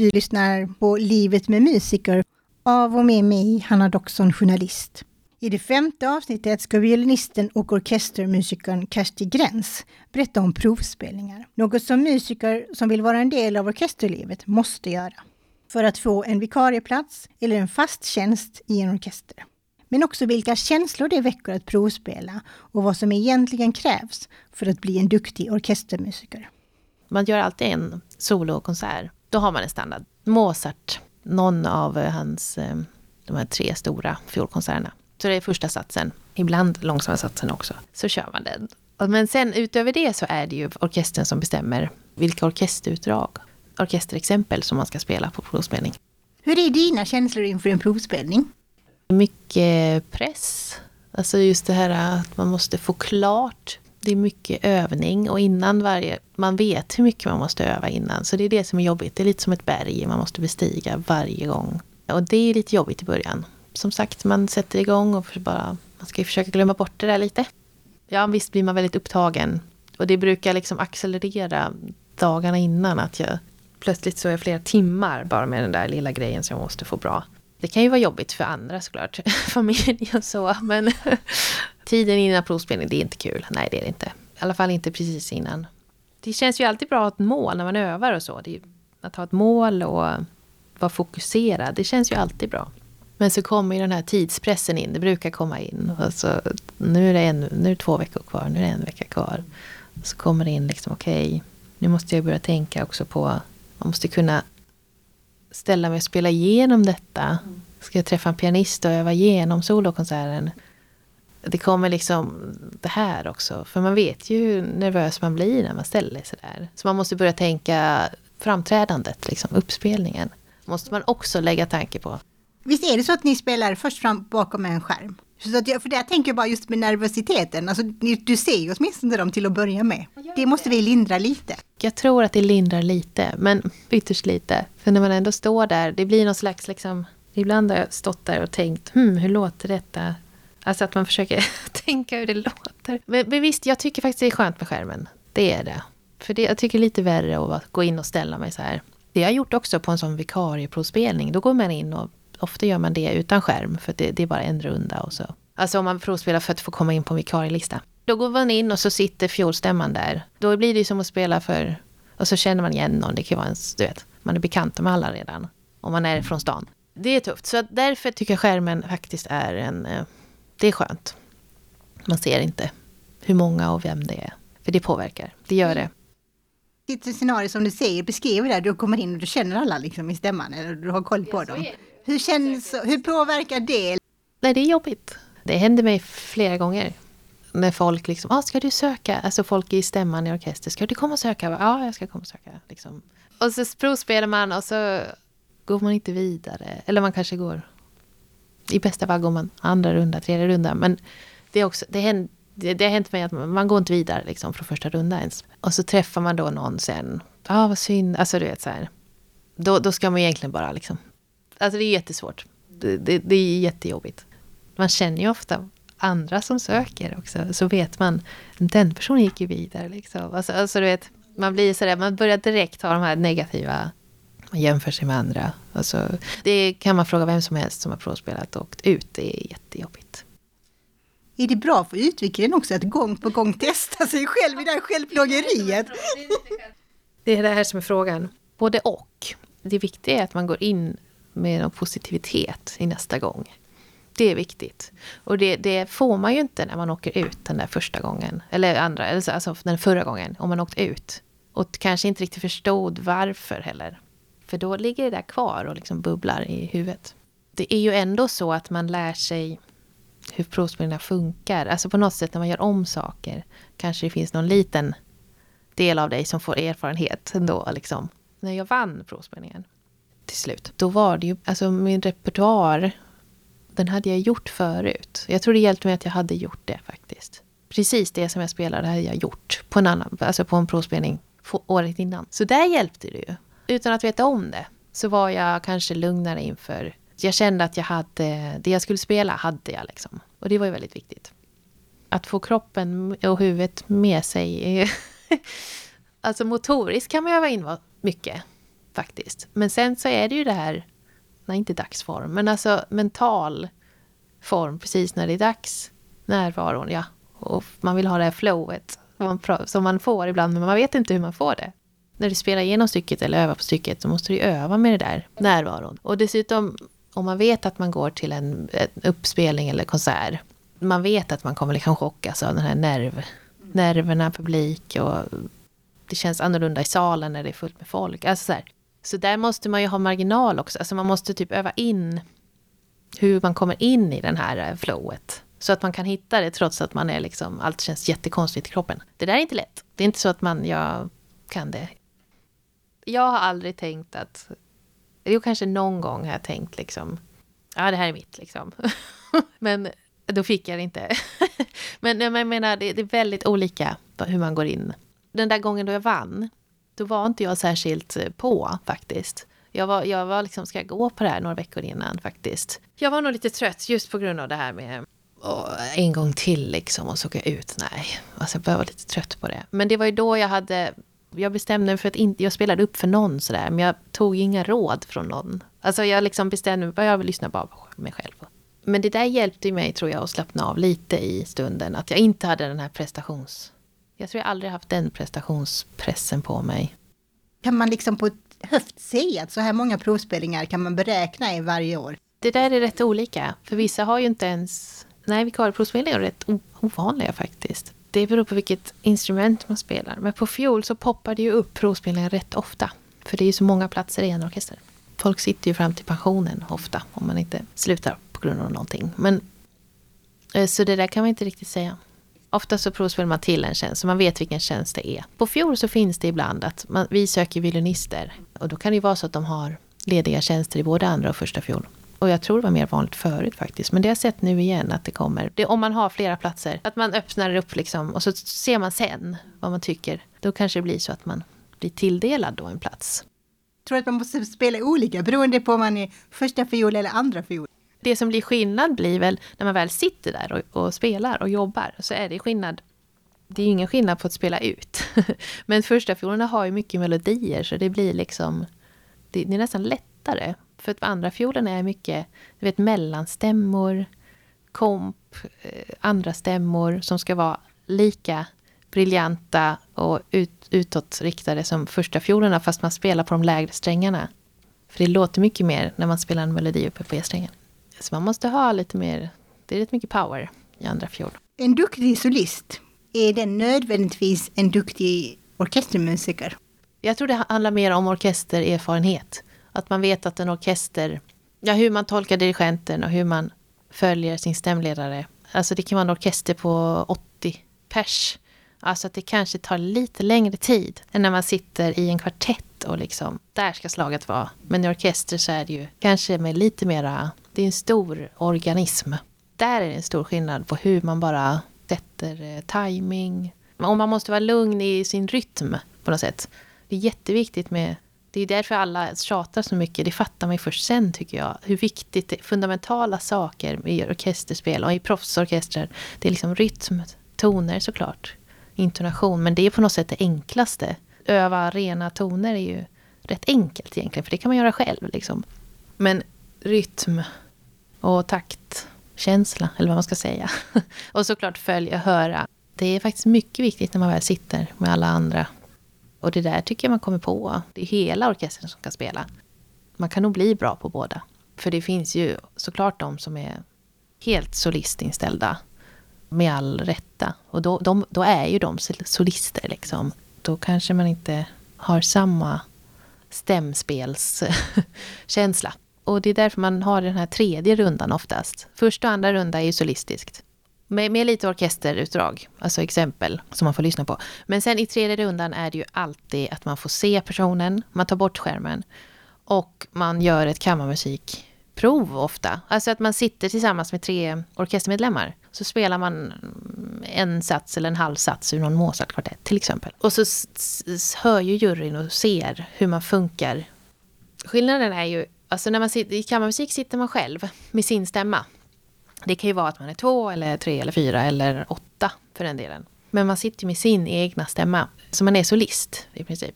Du lyssnar på Livet med musiker av och med mig, Hanna Doxon, journalist. I det femte avsnittet ska violinisten och orkestermusikern Kersti Gräns berätta om provspelningar. Något som musiker som vill vara en del av orkesterlivet måste göra. För att få en vikarieplats eller en fast tjänst i en orkester. Men också vilka känslor det väcker att provspela och vad som egentligen krävs för att bli en duktig orkestermusiker. Man gör alltid en solokonsert. Då har man en standard. Mozart, någon av hans, eh, de här tre stora fiolkonserterna. Så det är första satsen, ibland långsamma satsen också. Så kör man den. Men sen utöver det så är det ju orkestern som bestämmer vilka orkesterutdrag, orkesterexempel som man ska spela på provspelning. Hur är dina känslor inför en provspelning? Mycket press. Alltså just det här att man måste få klart. Det är mycket övning och innan varje... Man vet hur mycket man måste öva innan. Så det är det som är jobbigt. Det är lite som ett berg man måste bestiga varje gång. Och det är lite jobbigt i början. Som sagt, man sätter igång och bara... Man ska ju försöka glömma bort det där lite. Ja, visst blir man väldigt upptagen. Och det brukar liksom accelerera dagarna innan. Att jag plötsligt så är jag flera timmar bara med den där lilla grejen som jag måste få bra. Det kan ju vara jobbigt för andra såklart, familj och så, men tiden innan provspelning, det är inte kul. Nej, det är det inte. I alla fall inte precis innan. Det känns ju alltid bra att ha ett mål när man övar och så. Är, att ha ett mål och vara fokuserad, det känns ju alltid bra. Men så kommer ju den här tidspressen in, det brukar komma in. Alltså, nu, är det en, nu är det två veckor kvar, nu är det en vecka kvar. Så kommer det in liksom, okej, okay, nu måste jag börja tänka också på, man måste kunna ställa mig och spela igenom detta. Ska jag träffa en pianist och öva igenom solokonserten? Det kommer liksom det här också. För man vet ju hur nervös man blir när man ställer sig där. Så man måste börja tänka framträdandet, liksom, uppspelningen. Måste man också lägga tanke på. Visst är det så att ni spelar först fram bakom en skärm? Så att jag, för det jag tänker bara just med nervositeten, alltså du ser ju åtminstone dem till att börja med. Det måste vi lindra lite. Jag tror att det lindrar lite, men ytterst lite. För när man ändå står där, det blir någon slags liksom... Ibland har jag stått där och tänkt, hmm, hur låter detta? Alltså att man försöker tänka hur det låter. Men, men visst, jag tycker faktiskt det är skönt med skärmen. Det är det. För det, jag tycker det är lite värre att gå in och ställa mig så här. Det har jag gjort också på en sån vikarieprovspelning. Då går man in och ofta gör man det utan skärm. För det, det är bara en runda och så. Alltså om man provspelar för att få komma in på en vikarielista. Då går man in och så sitter fiolstämman där. Då blir det ju som att spela för... Och så känner man igen någon. Det kan vara ens, du vet, man är bekant med alla redan. Om man är från stan. Det är tufft. Så därför tycker jag skärmen faktiskt är en... Eh, det är skönt. Man ser inte hur många och vem det är. För det påverkar. Det gör det. Ditt scenario som du säger, beskriver där, du kommer in och du känner alla liksom i stämman, eller du har koll på dem. Hur, känns, hur påverkar det? Nej, det är jobbigt. Det hände mig flera gånger. När folk liksom, ah, ska du söka? Alltså folk i stämman i orkester, ska du komma och söka? Ja, jag ska komma och söka. Liksom. Och så provspelar man och så går man inte vidare. Eller man kanske går, i bästa fall går man andra runda, tredje runda. Men det, är också, det, händer, det, det har hänt mig att man, man går inte vidare liksom, från första runda ens. Och så träffar man då någon sen. Ja, ah, vad synd. Alltså du vet så här. Då, då ska man egentligen bara liksom... Alltså det är jättesvårt. Det, det, det är jättejobbigt. Man känner ju ofta andra som söker också. Så vet man, den personen gick ju vidare. Liksom. Alltså, alltså du vet, man blir sådär, man börjar direkt ha de här negativa man jämför sig med andra. Alltså, det kan man fråga vem som helst som har provspelat och åkt ut. Det är jättejobbigt. Är det bra för utvecklingen också att gång på gång testa sig själv i det här självplågeriet? Det är det här som är frågan. Både och. Det viktiga är att man går in med någon positivitet i nästa gång. Det är viktigt. Och det, det, får man ju inte när man åker ut den där första gången. Eller andra, alltså den förra gången, om man åkt ut. Och kanske inte riktigt förstod varför heller. För då ligger det där kvar och liksom bubblar i huvudet. Det är ju ändå så att man lär sig hur provspelningarna funkar. Alltså på något sätt när man gör om saker. Kanske det finns någon liten del av dig som får erfarenhet ändå. Liksom. När jag vann provspelningen till slut. Då var det ju, alltså min repertoar den hade jag gjort förut. Jag tror det hjälpte mig att jag hade gjort det faktiskt. Precis det som jag spelade hade jag gjort på en annan, alltså på en provspelning året innan. Så där hjälpte det ju. Utan att veta om det så var jag kanske lugnare inför... Jag kände att jag hade, det jag skulle spela hade jag liksom. Och det var ju väldigt viktigt. Att få kroppen och huvudet med sig. alltså motoriskt kan man öva in mycket. faktiskt. Men sen så är det ju det här, nej inte dagsform, men alltså mental form precis när det är dags. Närvaron, ja. Och man vill ha det här flowet som man får ibland, men man vet inte hur man får det. När du spelar igenom stycket eller övar på stycket så måste du öva med det där närvaron. Och dessutom, om man vet att man går till en, en uppspelning eller konsert, man vet att man kommer liksom chockas av den här nerv, nerverna, publik och det känns annorlunda i salen när det är fullt med folk. Alltså så, här. så där måste man ju ha marginal också. Alltså man måste typ öva in hur man kommer in i den här eh, flowet. Så att man kan hitta det trots att man är liksom, allt känns jättekonstigt i kroppen. Det där är inte lätt. Det är inte så att man, jag kan det. Jag har aldrig tänkt att, jo kanske någon gång har jag tänkt liksom, ja det här är mitt liksom. Men då fick jag det inte. Men jag menar, det är väldigt olika hur man går in. Den där gången då jag vann, då var inte jag särskilt eh, på faktiskt. Jag var, jag var liksom, ska jag gå på det här några veckor innan faktiskt? Jag var nog lite trött just på grund av det här med och en gång till liksom och så åka ut. Nej, alltså jag började vara lite trött på det. Men det var ju då jag hade... Jag bestämde mig för att inte... Jag spelade upp för någon sådär, men jag tog inga råd från någon. Alltså jag liksom bestämde mig, jag vill lyssna bara på mig själv. Men det där hjälpte mig, tror jag, att slappna av lite i stunden. Att jag inte hade den här prestations... Jag tror jag aldrig haft den prestationspressen på mig. Kan man liksom på ett höft se att så här många provspelningar kan man beräkna i varje år? Det där är rätt olika, för vissa har ju inte ens Nej, vikarieprovspelningar är rätt ovanliga faktiskt. Det beror på vilket instrument man spelar. Men på fiol så poppar det ju upp provspelningar rätt ofta. För det är ju så många platser i en orkester. Folk sitter ju fram till pensionen ofta om man inte slutar på grund av någonting. Men, eh, så det där kan man inte riktigt säga. Ofta så provspelar man till en tjänst, så man vet vilken tjänst det är. På fiol så finns det ibland att man, vi söker violinister. Och då kan det ju vara så att de har lediga tjänster i både andra och första fiol. Och jag tror det var mer vanligt förut faktiskt. Men det har jag sett nu igen att det kommer. Det, om man har flera platser. Att man öppnar upp liksom och så ser man sen vad man tycker. Då kanske det blir så att man blir tilldelad då en plats. Tror du att man måste spela olika beroende på om man är första fiol eller andra fiol? Det som blir skillnad blir väl när man väl sitter där och, och spelar och jobbar. Så är det skillnad. Det är ju ingen skillnad på att spela ut. Men första fiolerna har ju mycket melodier så det blir liksom... Det, det är nästan lättare för att andra fiolen är mycket du vet, mellanstämmor, komp, eh, andra stämmor som ska vara lika briljanta och ut, utåtriktade som första fiolerna fast man spelar på de lägre strängarna. För det låter mycket mer när man spelar en melodi uppe på E-strängen. Så man måste ha lite mer, det är rätt mycket power i andra fiol. En duktig solist, är den nödvändigtvis en duktig orkestermusiker? Jag tror det handlar mer om orkestererfarenhet. Att man vet att en orkester, ja hur man tolkar dirigenten och hur man följer sin stämledare. Alltså det kan vara en orkester på 80 pers. Alltså att det kanske tar lite längre tid än när man sitter i en kvartett och liksom, där ska slaget vara. Men i orkester så är det ju kanske med lite mera, det är en stor organism. Där är det en stor skillnad på hur man bara sätter eh, timing. Och man måste vara lugn i sin rytm på något sätt. Det är jätteviktigt med det är därför alla tjatar så mycket. Det fattar man ju först sen tycker jag. Hur viktigt det är. Fundamentala saker i orkesterspel och i proffsorkestrar. Det är liksom rytm, toner såklart. Intonation. Men det är på något sätt det enklaste. Öva rena toner är ju rätt enkelt egentligen. För det kan man göra själv liksom. Men rytm och taktkänsla, eller vad man ska säga. och såklart följa, och höra. Det är faktiskt mycket viktigt när man väl sitter med alla andra och det där tycker jag man kommer på. Det är hela orkestern som kan spela. Man kan nog bli bra på båda. För det finns ju såklart de som är helt solistinställda. Med all rätta. Och då, de, då är ju de solister liksom. Då kanske man inte har samma stämspelskänsla. Och det är därför man har den här tredje rundan oftast. Första och andra runda är ju solistiskt. Med, med lite orkesterutdrag, alltså exempel som man får lyssna på. Men sen i tredje rundan är det ju alltid att man får se personen, man tar bort skärmen och man gör ett kammarmusikprov ofta. Alltså att man sitter tillsammans med tre orkestermedlemmar. Så spelar man en sats eller en halv sats ur någon Mozartkvartett till exempel. Och så hör ju juryn och ser hur man funkar. Skillnaden är ju, alltså när man sitter, i kammarmusik sitter man själv med sin stämma. Det kan ju vara att man är två, eller tre, eller fyra eller åtta för den delen. Men man sitter med sin egna stämma. Så man är solist i princip.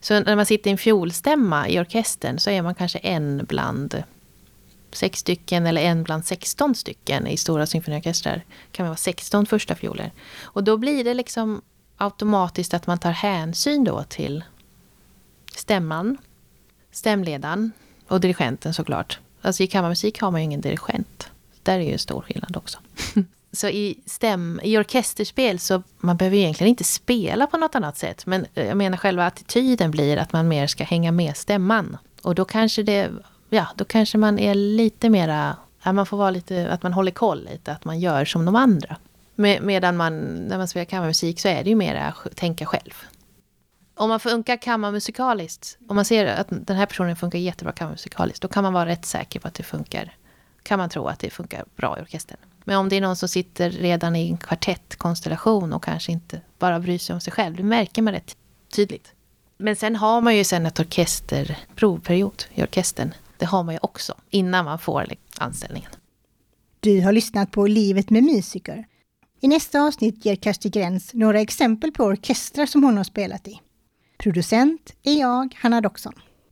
Så när man sitter i en fiolstämma i orkestern så är man kanske en bland sex stycken eller en bland 16 stycken i stora symfoniorkestrar. kan man vara 16 första fioler. Och då blir det liksom automatiskt att man tar hänsyn då till stämman, stämledaren och dirigenten såklart. Alltså i kammarmusik har man ju ingen dirigent. Där är ju en stor skillnad också. så i, stäm, i orkesterspel så man behöver egentligen inte spela på något annat sätt. Men eh, jag menar själva attityden blir att man mer ska hänga med stämman. Och då kanske det, ja, då kanske man är lite mera, ja, man får vara lite, att man håller koll lite, att man gör som de andra. Med, medan man, när man spelar kammarmusik så är det ju mera tänka själv. Om man funkar kammarmusikaliskt, om man ser att den här personen funkar jättebra kammarmusikaliskt, då kan man vara rätt säker på att det funkar. Kan man tro att det funkar bra i orkestern. Men om det är någon som sitter redan i en kvartettkonstellation och kanske inte bara bryr sig om sig själv, det märker man rätt tydligt. Men sen har man ju sen ett orkesterprovperiod i orkestern. Det har man ju också innan man får liksom, anställningen. Du har lyssnat på Livet med musiker. I nästa avsnitt ger Kersti Gräns några exempel på orkestrar som hon har spelat i. Producent är jag, Hanna Doxon.